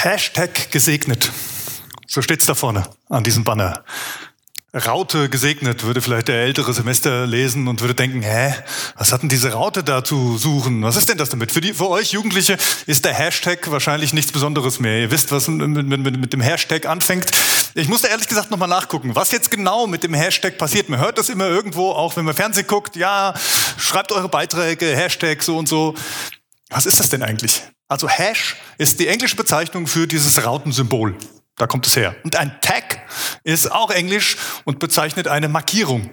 Hashtag gesegnet. So steht's da vorne an diesem Banner. Raute gesegnet, würde vielleicht der ältere Semester lesen und würde denken, hä, was hat denn diese Raute da zu suchen? Was ist denn das damit? Für, die, für euch Jugendliche ist der Hashtag wahrscheinlich nichts Besonderes mehr. Ihr wisst, was mit, mit, mit dem Hashtag anfängt. Ich musste ehrlich gesagt nochmal nachgucken, was jetzt genau mit dem Hashtag passiert. Man hört das immer irgendwo, auch wenn man Fernsehen guckt, ja, schreibt eure Beiträge, Hashtag so und so. Was ist das denn eigentlich? Also Hash ist die englische Bezeichnung für dieses Rautensymbol. Da kommt es her. Und ein Tag ist auch Englisch und bezeichnet eine Markierung.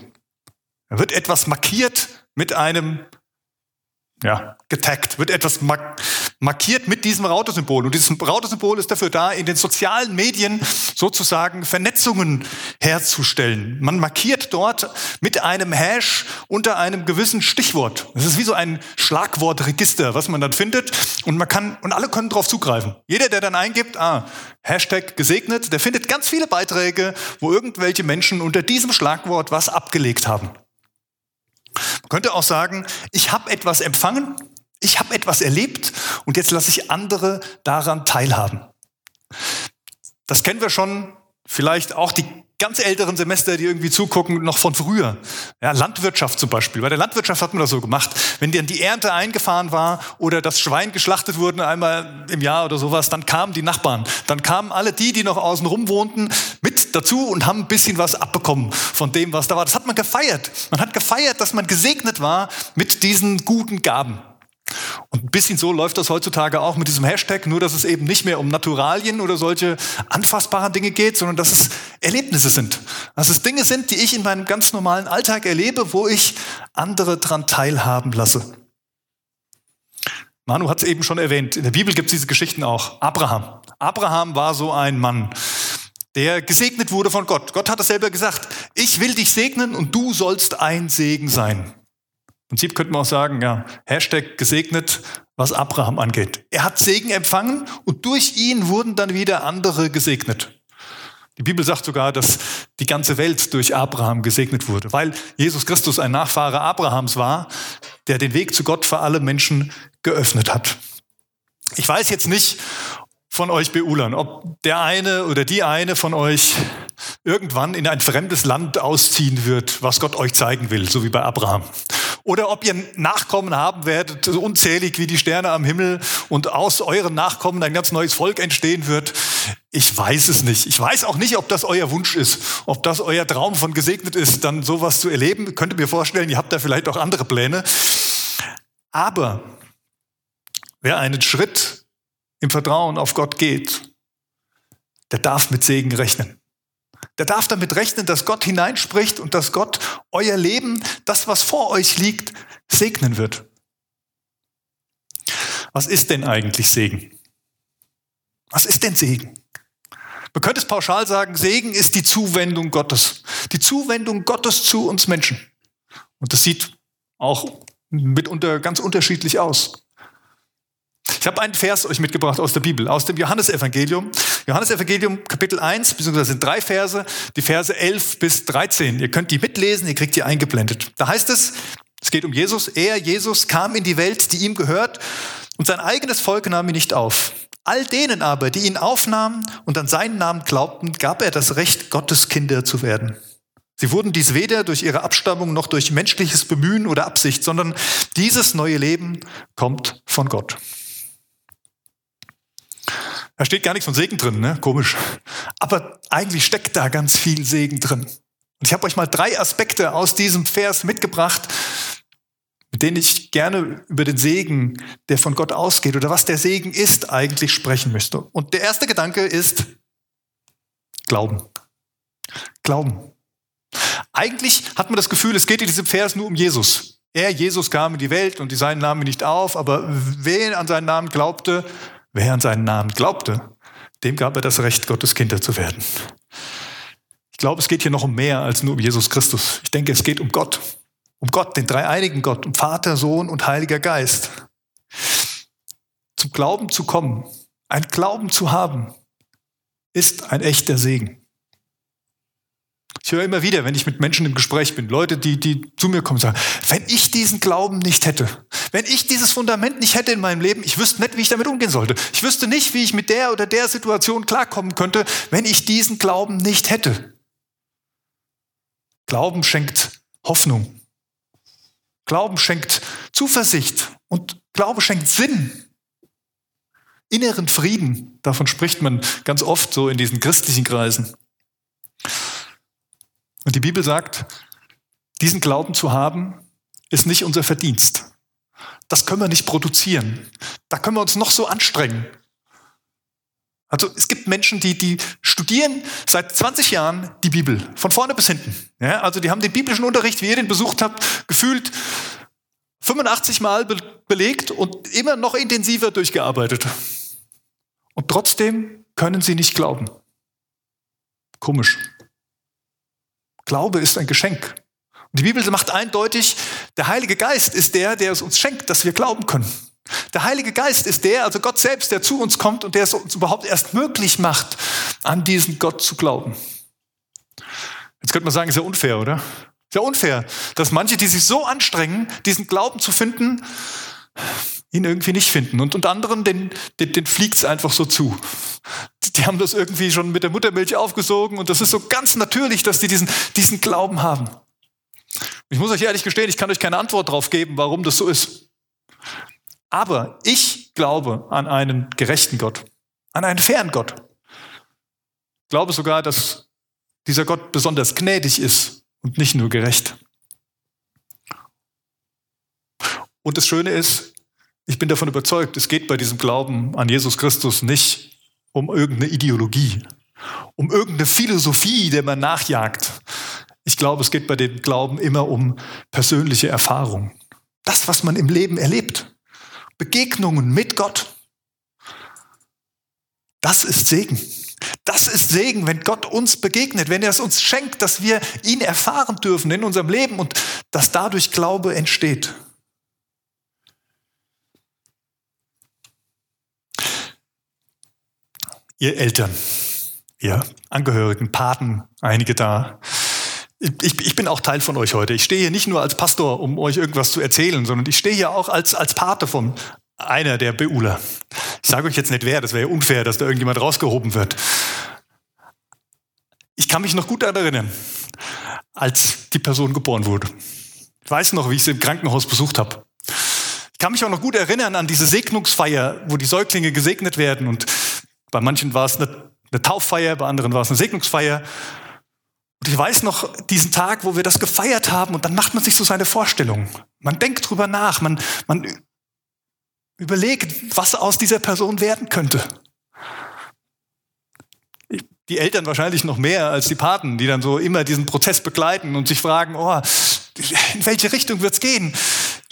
Da wird etwas markiert mit einem, ja, getaggt, wird etwas mark markiert mit diesem Router-Symbol. Und dieses Router-Symbol ist dafür da, in den sozialen Medien sozusagen Vernetzungen herzustellen. Man markiert dort mit einem Hash unter einem gewissen Stichwort. Das ist wie so ein Schlagwortregister, was man dann findet. Und man kann, und alle können darauf zugreifen. Jeder, der dann eingibt, ah, Hashtag gesegnet, der findet ganz viele Beiträge, wo irgendwelche Menschen unter diesem Schlagwort was abgelegt haben. Man könnte auch sagen, ich habe etwas empfangen ich habe etwas erlebt und jetzt lasse ich andere daran teilhaben. Das kennen wir schon, vielleicht auch die ganz älteren Semester, die irgendwie zugucken, noch von früher. Ja, Landwirtschaft zum Beispiel. Bei der Landwirtschaft hat man das so gemacht. Wenn dann die Ernte eingefahren war oder das Schwein geschlachtet wurde einmal im Jahr oder sowas, dann kamen die Nachbarn. Dann kamen alle die, die noch außen rum wohnten, mit dazu und haben ein bisschen was abbekommen von dem, was da war. Das hat man gefeiert. Man hat gefeiert, dass man gesegnet war mit diesen guten Gaben. Und ein bisschen so läuft das heutzutage auch mit diesem Hashtag, nur dass es eben nicht mehr um Naturalien oder solche anfassbaren Dinge geht, sondern dass es Erlebnisse sind. Dass es Dinge sind, die ich in meinem ganz normalen Alltag erlebe, wo ich andere dran teilhaben lasse. Manu hat es eben schon erwähnt, in der Bibel gibt es diese Geschichten auch. Abraham. Abraham war so ein Mann, der gesegnet wurde von Gott. Gott hat es selber gesagt, ich will dich segnen und du sollst ein Segen sein. Im Prinzip könnte man auch sagen, ja, Hashtag gesegnet, was Abraham angeht. Er hat Segen empfangen und durch ihn wurden dann wieder andere gesegnet. Die Bibel sagt sogar, dass die ganze Welt durch Abraham gesegnet wurde, weil Jesus Christus ein Nachfahre Abrahams war, der den Weg zu Gott für alle Menschen geöffnet hat. Ich weiß jetzt nicht von euch Beulern, ob der eine oder die eine von euch irgendwann in ein fremdes Land ausziehen wird, was Gott euch zeigen will, so wie bei Abraham. Oder ob ihr Nachkommen haben werdet, so unzählig wie die Sterne am Himmel und aus euren Nachkommen ein ganz neues Volk entstehen wird. Ich weiß es nicht. Ich weiß auch nicht, ob das euer Wunsch ist, ob das euer Traum von gesegnet ist, dann sowas zu erleben. Könnt ihr mir vorstellen, ihr habt da vielleicht auch andere Pläne. Aber wer einen Schritt im Vertrauen auf Gott geht, der darf mit Segen rechnen. Der darf damit rechnen, dass Gott hineinspricht und dass Gott euer Leben, das, was vor euch liegt, segnen wird. Was ist denn eigentlich Segen? Was ist denn Segen? Man könnte es pauschal sagen, Segen ist die Zuwendung Gottes. Die Zuwendung Gottes zu uns Menschen. Und das sieht auch mitunter ganz unterschiedlich aus. Ich habe einen Vers euch mitgebracht aus der Bibel, aus dem Johannesevangelium. Johannesevangelium Kapitel 1, beziehungsweise sind drei Verse, die Verse 11 bis 13. Ihr könnt die mitlesen, ihr kriegt die eingeblendet. Da heißt es, es geht um Jesus. Er, Jesus, kam in die Welt, die ihm gehört, und sein eigenes Volk nahm ihn nicht auf. All denen aber, die ihn aufnahmen und an seinen Namen glaubten, gab er das Recht, Gottes Kinder zu werden. Sie wurden dies weder durch ihre Abstammung noch durch menschliches Bemühen oder Absicht, sondern dieses neue Leben kommt von Gott. Da steht gar nichts von Segen drin, ne? Komisch. Aber eigentlich steckt da ganz viel Segen drin. Und ich habe euch mal drei Aspekte aus diesem Vers mitgebracht, mit denen ich gerne über den Segen, der von Gott ausgeht oder was der Segen ist, eigentlich sprechen möchte. Und der erste Gedanke ist Glauben. Glauben. Eigentlich hat man das Gefühl, es geht in diesem Vers nur um Jesus. Er, Jesus, kam in die Welt und die seinen Namen nicht auf, aber wer an seinen Namen glaubte, Wer an seinen Namen glaubte, dem gab er das Recht, Gottes Kinder zu werden. Ich glaube, es geht hier noch um mehr als nur um Jesus Christus. Ich denke, es geht um Gott. Um Gott, den dreieinigen Gott, um Vater, Sohn und Heiliger Geist. Zum Glauben zu kommen, ein Glauben zu haben, ist ein echter Segen. Ich höre immer wieder, wenn ich mit Menschen im Gespräch bin, Leute, die, die zu mir kommen, sagen, wenn ich diesen Glauben nicht hätte, wenn ich dieses Fundament nicht hätte in meinem Leben, ich wüsste nicht, wie ich damit umgehen sollte. Ich wüsste nicht, wie ich mit der oder der Situation klarkommen könnte, wenn ich diesen Glauben nicht hätte. Glauben schenkt Hoffnung. Glauben schenkt Zuversicht und Glaube schenkt Sinn. Inneren Frieden, davon spricht man ganz oft so in diesen christlichen Kreisen. Und die Bibel sagt, diesen Glauben zu haben, ist nicht unser Verdienst. Das können wir nicht produzieren. Da können wir uns noch so anstrengen. Also es gibt Menschen, die, die studieren seit 20 Jahren die Bibel, von vorne bis hinten. Ja, also die haben den biblischen Unterricht, wie ihr den besucht habt, gefühlt 85 Mal be belegt und immer noch intensiver durchgearbeitet. Und trotzdem können sie nicht glauben. Komisch. Glaube ist ein Geschenk. Und die Bibel macht eindeutig, der Heilige Geist ist der, der es uns schenkt, dass wir glauben können. Der Heilige Geist ist der, also Gott selbst, der zu uns kommt und der es uns überhaupt erst möglich macht, an diesen Gott zu glauben. Jetzt könnte man sagen, ist ja unfair, oder? Ist ja unfair, dass manche, die sich so anstrengen, diesen Glauben zu finden, ihn irgendwie nicht finden. Und unter anderem, den, den, den fliegt es einfach so zu. Die haben das irgendwie schon mit der Muttermilch aufgesogen und das ist so ganz natürlich, dass die diesen, diesen Glauben haben. Ich muss euch ehrlich gestehen, ich kann euch keine Antwort darauf geben, warum das so ist. Aber ich glaube an einen gerechten Gott, an einen fairen Gott. Ich glaube sogar, dass dieser Gott besonders gnädig ist und nicht nur gerecht. Und das Schöne ist, ich bin davon überzeugt, es geht bei diesem Glauben an Jesus Christus nicht um irgendeine Ideologie, um irgendeine Philosophie, der man nachjagt. Ich glaube, es geht bei dem Glauben immer um persönliche Erfahrung. Das, was man im Leben erlebt. Begegnungen mit Gott. Das ist Segen. Das ist Segen, wenn Gott uns begegnet, wenn er es uns schenkt, dass wir ihn erfahren dürfen in unserem Leben und dass dadurch Glaube entsteht. Ihr Eltern, ihr Angehörigen, Paten, einige da. Ich, ich, bin auch Teil von euch heute. Ich stehe hier nicht nur als Pastor, um euch irgendwas zu erzählen, sondern ich stehe hier auch als, als Pate von einer der Beuler. Ich sage euch jetzt nicht wer, das wäre ja unfair, dass da irgendjemand rausgehoben wird. Ich kann mich noch gut daran erinnern, als die Person geboren wurde. Ich weiß noch, wie ich sie im Krankenhaus besucht habe. Ich kann mich auch noch gut erinnern an diese Segnungsfeier, wo die Säuglinge gesegnet werden und bei manchen war es eine, eine Tauffeier, bei anderen war es eine Segnungsfeier. Und ich weiß noch diesen Tag, wo wir das gefeiert haben und dann macht man sich so seine Vorstellungen. Man denkt drüber nach, man, man überlegt, was aus dieser Person werden könnte. Die Eltern wahrscheinlich noch mehr als die Paten, die dann so immer diesen Prozess begleiten und sich fragen, oh, in welche Richtung wird's gehen?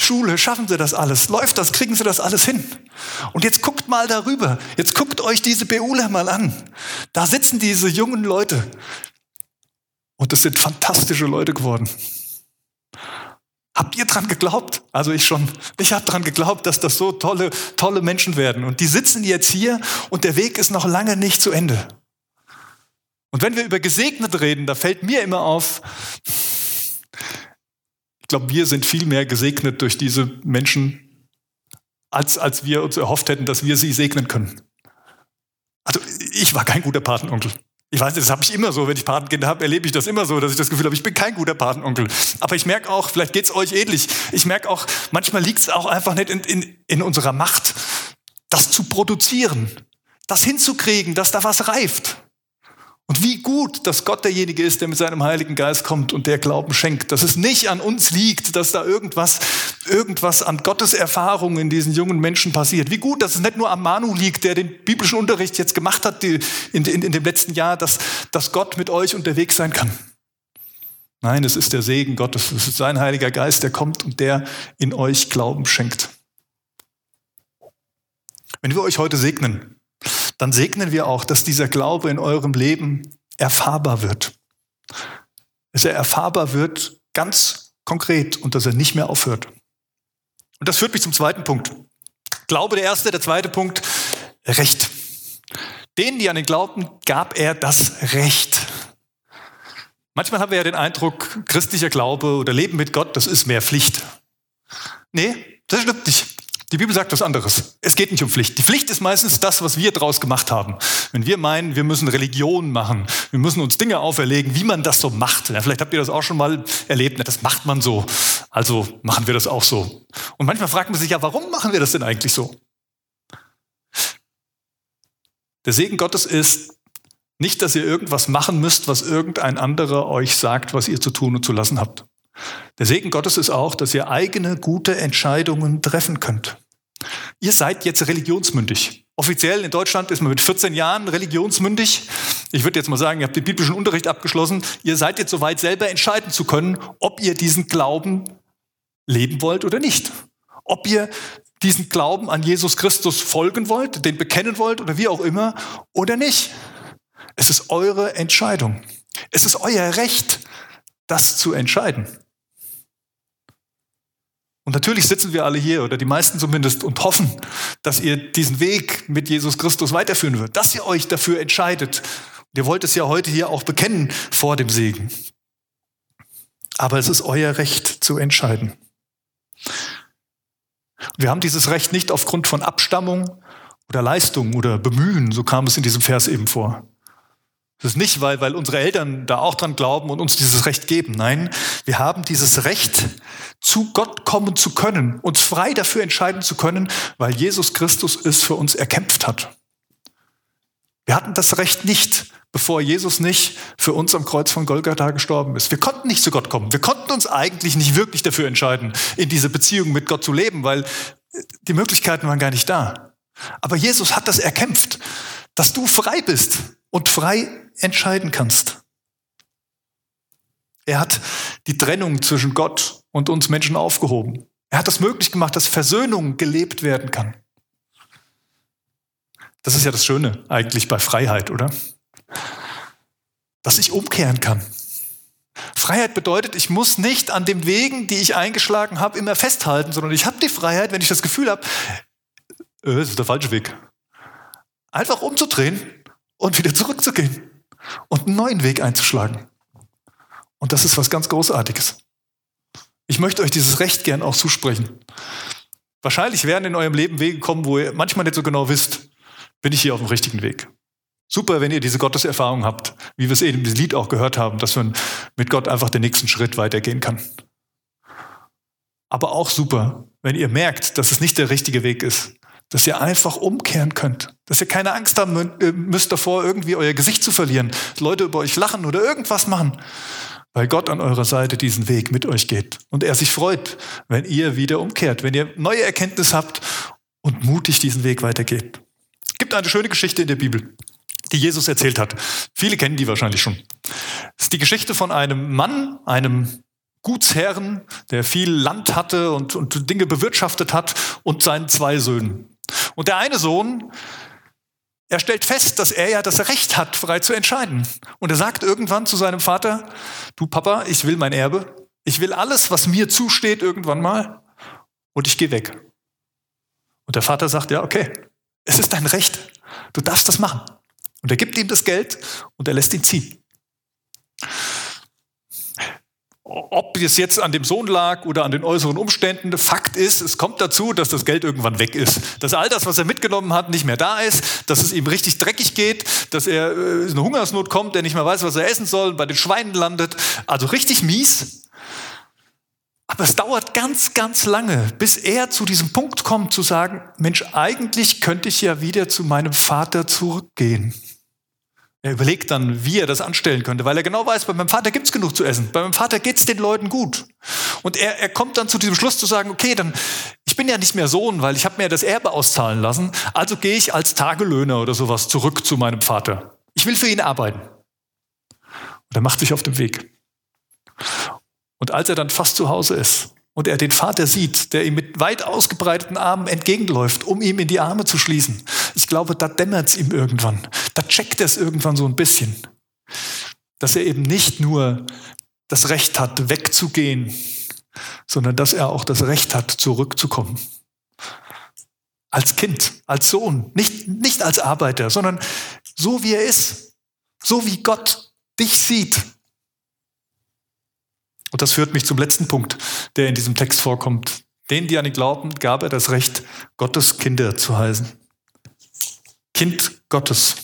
Schule, schaffen Sie das alles? Läuft das? Kriegen Sie das alles hin? Und jetzt guckt mal darüber. Jetzt guckt euch diese Beula mal an. Da sitzen diese jungen Leute. Und es sind fantastische Leute geworden. Habt ihr dran geglaubt? Also ich schon. Ich habe dran geglaubt, dass das so tolle, tolle Menschen werden. Und die sitzen jetzt hier und der Weg ist noch lange nicht zu Ende. Und wenn wir über gesegnet reden, da fällt mir immer auf, glaube, wir sind viel mehr gesegnet durch diese Menschen, als, als wir uns erhofft hätten, dass wir sie segnen können. Also ich war kein guter Patenonkel. Ich weiß, das habe ich immer so, wenn ich Patenkinder habe, erlebe ich das immer so, dass ich das Gefühl habe, ich bin kein guter Patenonkel. Aber ich merke auch, vielleicht geht es euch ähnlich, ich merke auch, manchmal liegt es auch einfach nicht in, in, in unserer Macht, das zu produzieren, das hinzukriegen, dass da was reift. Und wie gut, dass Gott derjenige ist, der mit seinem Heiligen Geist kommt und der Glauben schenkt. Dass es nicht an uns liegt, dass da irgendwas, irgendwas an Gottes Erfahrung in diesen jungen Menschen passiert. Wie gut, dass es nicht nur am Manu liegt, der den biblischen Unterricht jetzt gemacht hat in, in, in dem letzten Jahr, dass, dass Gott mit euch unterwegs sein kann. Nein, es ist der Segen Gottes. Es ist sein Heiliger Geist, der kommt und der in euch Glauben schenkt. Wenn wir euch heute segnen, dann segnen wir auch, dass dieser Glaube in eurem Leben erfahrbar wird. Dass er erfahrbar wird, ganz konkret und dass er nicht mehr aufhört. Und das führt mich zum zweiten Punkt. Glaube der erste, der zweite Punkt, Recht. Denen, die an den Glauben, gab er das Recht. Manchmal haben wir ja den Eindruck, christlicher Glaube oder Leben mit Gott, das ist mehr Pflicht. Nee, das stimmt nicht. Die Bibel sagt was anderes. Es geht nicht um Pflicht. Die Pflicht ist meistens das, was wir draus gemacht haben. Wenn wir meinen, wir müssen Religion machen, wir müssen uns Dinge auferlegen, wie man das so macht. Ja, vielleicht habt ihr das auch schon mal erlebt. Das macht man so. Also machen wir das auch so. Und manchmal fragt man sich ja, warum machen wir das denn eigentlich so? Der Segen Gottes ist nicht, dass ihr irgendwas machen müsst, was irgendein anderer euch sagt, was ihr zu tun und zu lassen habt. Der Segen Gottes ist auch, dass ihr eigene gute Entscheidungen treffen könnt. Ihr seid jetzt religionsmündig. Offiziell in Deutschland ist man mit 14 Jahren religionsmündig. Ich würde jetzt mal sagen, ihr habt den biblischen Unterricht abgeschlossen. Ihr seid jetzt soweit, selber entscheiden zu können, ob ihr diesen Glauben leben wollt oder nicht. Ob ihr diesen Glauben an Jesus Christus folgen wollt, den bekennen wollt oder wie auch immer oder nicht. Es ist eure Entscheidung. Es ist euer Recht, das zu entscheiden. Und natürlich sitzen wir alle hier, oder die meisten zumindest, und hoffen, dass ihr diesen Weg mit Jesus Christus weiterführen wird, dass ihr euch dafür entscheidet. Ihr wollt es ja heute hier auch bekennen vor dem Segen. Aber es ist euer Recht zu entscheiden. Wir haben dieses Recht nicht aufgrund von Abstammung oder Leistung oder Bemühen, so kam es in diesem Vers eben vor. Das ist nicht, weil, weil unsere Eltern da auch dran glauben und uns dieses Recht geben. Nein, wir haben dieses Recht, zu Gott kommen zu können, uns frei dafür entscheiden zu können, weil Jesus Christus es für uns erkämpft hat. Wir hatten das Recht nicht, bevor Jesus nicht für uns am Kreuz von Golgatha gestorben ist. Wir konnten nicht zu Gott kommen. Wir konnten uns eigentlich nicht wirklich dafür entscheiden, in diese Beziehung mit Gott zu leben, weil die Möglichkeiten waren gar nicht da. Aber Jesus hat das erkämpft, dass du frei bist und frei entscheiden kannst. Er hat die Trennung zwischen Gott und uns Menschen aufgehoben. Er hat es möglich gemacht, dass Versöhnung gelebt werden kann. Das ist ja das Schöne eigentlich bei Freiheit, oder? Dass ich umkehren kann. Freiheit bedeutet, ich muss nicht an den Wegen, die ich eingeschlagen habe, immer festhalten, sondern ich habe die Freiheit, wenn ich das Gefühl habe, äh, das ist der falsche Weg, einfach umzudrehen und wieder zurückzugehen und einen neuen Weg einzuschlagen. Und das ist was ganz Großartiges. Ich möchte euch dieses Recht gern auch zusprechen. Wahrscheinlich werden in eurem Leben Wege kommen, wo ihr manchmal nicht so genau wisst, bin ich hier auf dem richtigen Weg. Super, wenn ihr diese Gotteserfahrung habt, wie wir es eben im Lied auch gehört haben, dass man mit Gott einfach den nächsten Schritt weitergehen kann. Aber auch super, wenn ihr merkt, dass es nicht der richtige Weg ist, dass ihr einfach umkehren könnt, dass ihr keine Angst haben äh, müsst davor, irgendwie euer Gesicht zu verlieren, dass Leute über euch lachen oder irgendwas machen, weil Gott an eurer Seite diesen Weg mit euch geht und er sich freut, wenn ihr wieder umkehrt, wenn ihr neue Erkenntnis habt und mutig diesen Weg weitergeht. Es gibt eine schöne Geschichte in der Bibel, die Jesus erzählt hat. Viele kennen die wahrscheinlich schon. Es ist die Geschichte von einem Mann, einem Gutsherren, der viel Land hatte und, und Dinge bewirtschaftet hat und seinen zwei Söhnen. Und der eine Sohn, er stellt fest, dass er ja das Recht hat, frei zu entscheiden. Und er sagt irgendwann zu seinem Vater, du Papa, ich will mein Erbe, ich will alles, was mir zusteht irgendwann mal, und ich gehe weg. Und der Vater sagt, ja, okay, es ist dein Recht, du darfst das machen. Und er gibt ihm das Geld und er lässt ihn ziehen ob es jetzt an dem Sohn lag oder an den äußeren Umständen, Fakt ist, es kommt dazu, dass das Geld irgendwann weg ist. Dass all das, was er mitgenommen hat, nicht mehr da ist, dass es ihm richtig dreckig geht, dass er äh, in eine Hungersnot kommt, der nicht mehr weiß, was er essen soll, bei den Schweinen landet. Also richtig mies. Aber es dauert ganz, ganz lange, bis er zu diesem Punkt kommt, zu sagen, Mensch, eigentlich könnte ich ja wieder zu meinem Vater zurückgehen. Er überlegt dann, wie er das anstellen könnte, weil er genau weiß, bei meinem Vater gibt's genug zu essen. Bei meinem Vater geht's den Leuten gut. Und er, er kommt dann zu diesem Schluss zu sagen, okay, dann, ich bin ja nicht mehr Sohn, weil ich habe mir das Erbe auszahlen lassen. Also gehe ich als Tagelöhner oder sowas zurück zu meinem Vater. Ich will für ihn arbeiten. Und er macht sich auf den Weg. Und als er dann fast zu Hause ist, und er den Vater sieht, der ihm mit weit ausgebreiteten Armen entgegenläuft, um ihm in die Arme zu schließen. Ich glaube, da dämmert es ihm irgendwann. Da checkt er es irgendwann so ein bisschen. Dass er eben nicht nur das Recht hat, wegzugehen, sondern dass er auch das Recht hat, zurückzukommen. Als Kind, als Sohn, nicht, nicht als Arbeiter, sondern so wie er ist, so wie Gott dich sieht, Und das führt mich zum letzten Punkt, der in diesem Text vorkommt. Denen, die an ihn glauben, gab er das Recht, Gottes Kinder zu heißen. Kind Gottes.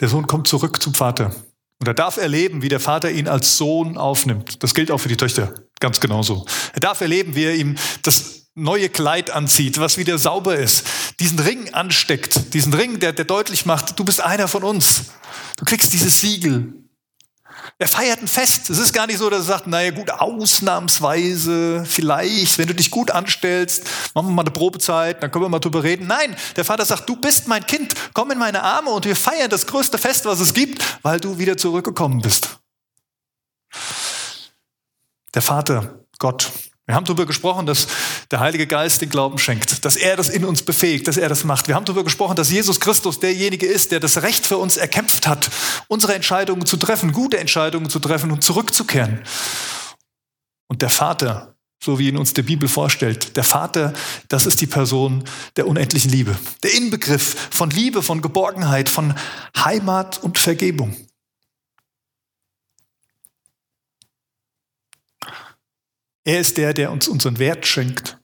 Der Sohn kommt zurück zum Vater. Und er darf erleben, wie der Vater ihn als Sohn aufnimmt. Das gilt auch für die Töchter ganz genauso. Er darf erleben, wie er ihm das neue Kleid anzieht, was wieder sauber ist, diesen Ring ansteckt, diesen Ring, der, der deutlich macht, du bist einer von uns. Du kriegst dieses Siegel. Er feiert ein Fest. Es ist gar nicht so, dass er sagt, naja gut, ausnahmsweise, vielleicht, wenn du dich gut anstellst, machen wir mal eine Probezeit, dann können wir mal drüber reden. Nein, der Vater sagt, du bist mein Kind, komm in meine Arme und wir feiern das größte Fest, was es gibt, weil du wieder zurückgekommen bist. Der Vater, Gott, wir haben darüber gesprochen, dass der Heilige Geist den Glauben schenkt, dass er das in uns befähigt, dass er das macht. Wir haben darüber gesprochen, dass Jesus Christus derjenige ist, der das Recht für uns erkämpft hat, unsere Entscheidungen zu treffen, gute Entscheidungen zu treffen und zurückzukehren. Und der Vater, so wie ihn uns die Bibel vorstellt, der Vater, das ist die Person der unendlichen Liebe, der Inbegriff von Liebe, von Geborgenheit, von Heimat und Vergebung. Er ist der, der uns unseren Wert schenkt.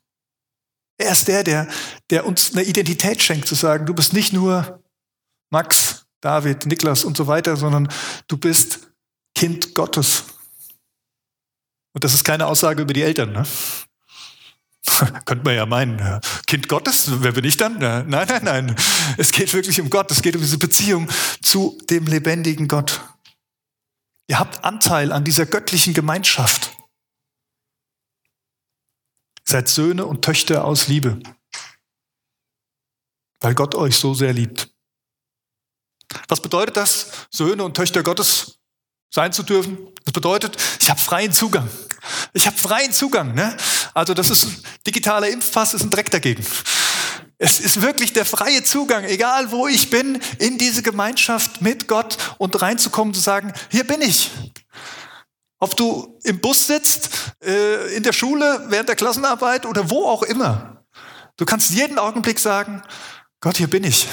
Er ist der, der, der uns eine Identität schenkt, zu sagen, du bist nicht nur Max, David, Niklas und so weiter, sondern du bist Kind Gottes. Und das ist keine Aussage über die Eltern. Ne? Könnte man ja meinen, Kind Gottes, wer bin ich dann? Nein, nein, nein. Es geht wirklich um Gott. Es geht um diese Beziehung zu dem lebendigen Gott. Ihr habt Anteil an dieser göttlichen Gemeinschaft. Seid Söhne und Töchter aus Liebe, weil Gott euch so sehr liebt. Was bedeutet das, Söhne und Töchter Gottes sein zu dürfen? Das bedeutet, ich habe freien Zugang. Ich habe freien Zugang. Ne? Also das ist digitaler Impfpass ist ein Dreck dagegen. Es ist wirklich der freie Zugang, egal wo ich bin, in diese Gemeinschaft mit Gott und reinzukommen, zu sagen, hier bin ich. Ob du im Bus sitzt, äh, in der Schule, während der Klassenarbeit oder wo auch immer. Du kannst jeden Augenblick sagen, Gott, hier bin ich.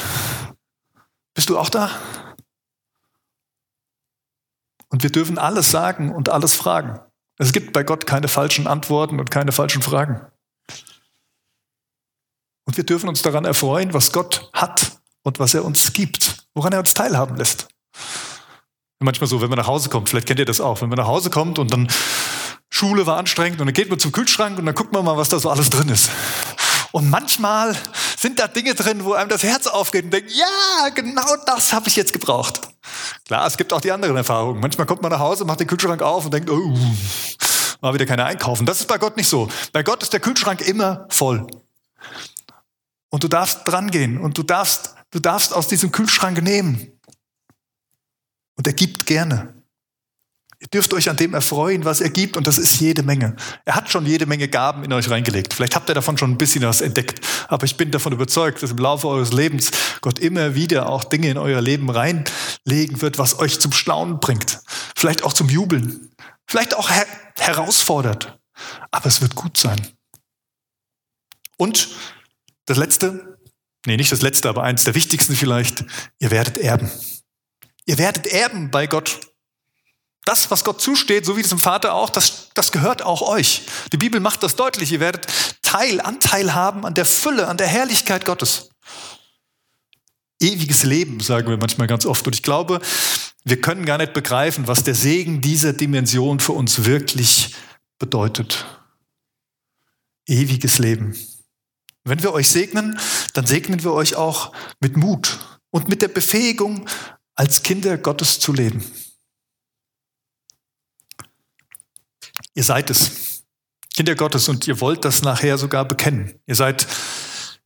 Bist du auch da? Und wir dürfen alles sagen und alles fragen. Es gibt bei Gott keine falschen Antworten und keine falschen Fragen. Und wir dürfen uns daran erfreuen, was Gott hat und was er uns gibt, woran er uns teilhaben lässt. Manchmal so, wenn man nach Hause kommt, vielleicht kennt ihr das auch, wenn man nach Hause kommt und dann Schule war anstrengend und dann geht man zum Kühlschrank und dann guckt man mal, was da so alles drin ist. Und manchmal sind da Dinge drin, wo einem das Herz aufgeht und denkt, ja, genau das habe ich jetzt gebraucht. Klar, es gibt auch die anderen Erfahrungen. Manchmal kommt man nach Hause, macht den Kühlschrank auf und denkt, oh, war wieder keine einkaufen. Das ist bei Gott nicht so. Bei Gott ist der Kühlschrank immer voll. Und du darfst drangehen und du darfst, du darfst aus diesem Kühlschrank nehmen. Und er gibt gerne. Ihr dürft euch an dem erfreuen, was er gibt, und das ist jede Menge. Er hat schon jede Menge Gaben in euch reingelegt. Vielleicht habt ihr davon schon ein bisschen was entdeckt, aber ich bin davon überzeugt, dass im Laufe eures Lebens Gott immer wieder auch Dinge in euer Leben reinlegen wird, was euch zum Staunen bringt. Vielleicht auch zum Jubeln. Vielleicht auch her herausfordert. Aber es wird gut sein. Und das Letzte, nee, nicht das Letzte, aber eins der wichtigsten vielleicht, ihr werdet erben. Ihr werdet erben bei Gott. Das, was Gott zusteht, so wie das im Vater auch, das, das gehört auch euch. Die Bibel macht das deutlich. Ihr werdet Teil, Anteil haben an der Fülle, an der Herrlichkeit Gottes. Ewiges Leben, sagen wir manchmal ganz oft. Und ich glaube, wir können gar nicht begreifen, was der Segen dieser Dimension für uns wirklich bedeutet. Ewiges Leben. Wenn wir euch segnen, dann segnen wir euch auch mit Mut und mit der Befähigung, als Kinder Gottes zu leben. Ihr seid es, Kinder Gottes, und ihr wollt das nachher sogar bekennen. Ihr seid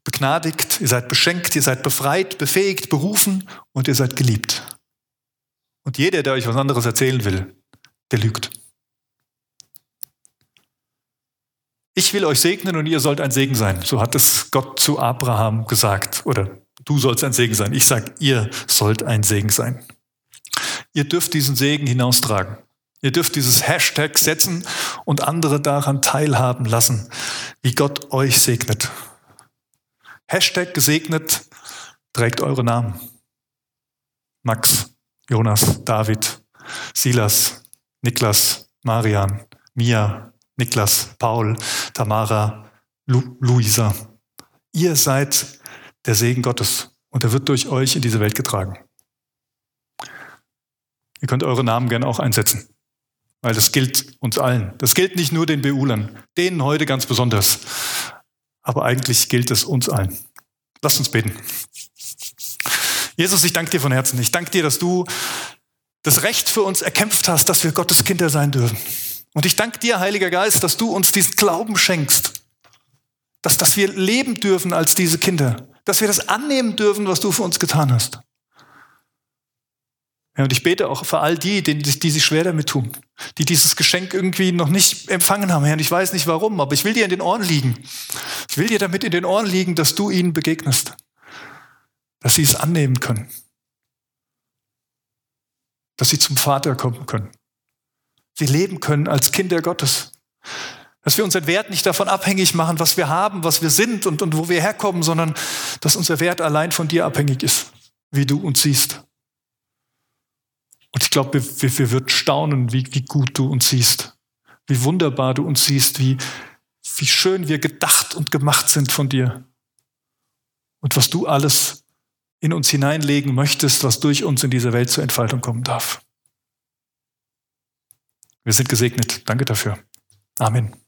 begnadigt, ihr seid beschenkt, ihr seid befreit, befähigt, berufen und ihr seid geliebt. Und jeder, der euch was anderes erzählen will, der lügt. Ich will euch segnen und ihr sollt ein Segen sein. So hat es Gott zu Abraham gesagt. Oder du sollst ein Segen sein. Ich sage, ihr sollt ein Segen sein. Ihr dürft diesen Segen hinaustragen. Ihr dürft dieses Hashtag setzen und andere daran teilhaben lassen, wie Gott euch segnet. Hashtag gesegnet trägt eure Namen. Max, Jonas, David, Silas, Niklas, Marian, Mia, Niklas, Paul, Tamara, Lu Luisa. Ihr seid der Segen Gottes und er wird durch euch in diese Welt getragen. Ihr könnt eure Namen gerne auch einsetzen, weil das gilt uns allen. Das gilt nicht nur den Beulern, denen heute ganz besonders, aber eigentlich gilt es uns allen. Lasst uns beten. Jesus, ich danke dir von Herzen. Ich danke dir, dass du das Recht für uns erkämpft hast, dass wir Gottes Kinder sein dürfen. Und ich danke dir, Heiliger Geist, dass du uns diesen Glauben schenkst, dass, dass wir leben dürfen als diese Kinder, dass wir das annehmen dürfen, was du für uns getan hast. Ja, und ich bete auch für all die, die, die sich schwer damit tun, die dieses Geschenk irgendwie noch nicht empfangen haben, Herr. Und ich weiß nicht warum, aber ich will dir in den Ohren liegen. Ich will dir damit in den Ohren liegen, dass du ihnen begegnest dass sie es annehmen können, dass sie zum Vater kommen können, sie leben können als Kinder Gottes, dass wir unseren Wert nicht davon abhängig machen, was wir haben, was wir sind und, und wo wir herkommen, sondern dass unser Wert allein von dir abhängig ist, wie du uns siehst. Und ich glaube, wir, wir, wir würden staunen, wie, wie gut du uns siehst, wie wunderbar du uns siehst, wie, wie schön wir gedacht und gemacht sind von dir. Und was du alles in uns hineinlegen möchtest, was durch uns in diese Welt zur Entfaltung kommen darf. Wir sind gesegnet. Danke dafür. Amen.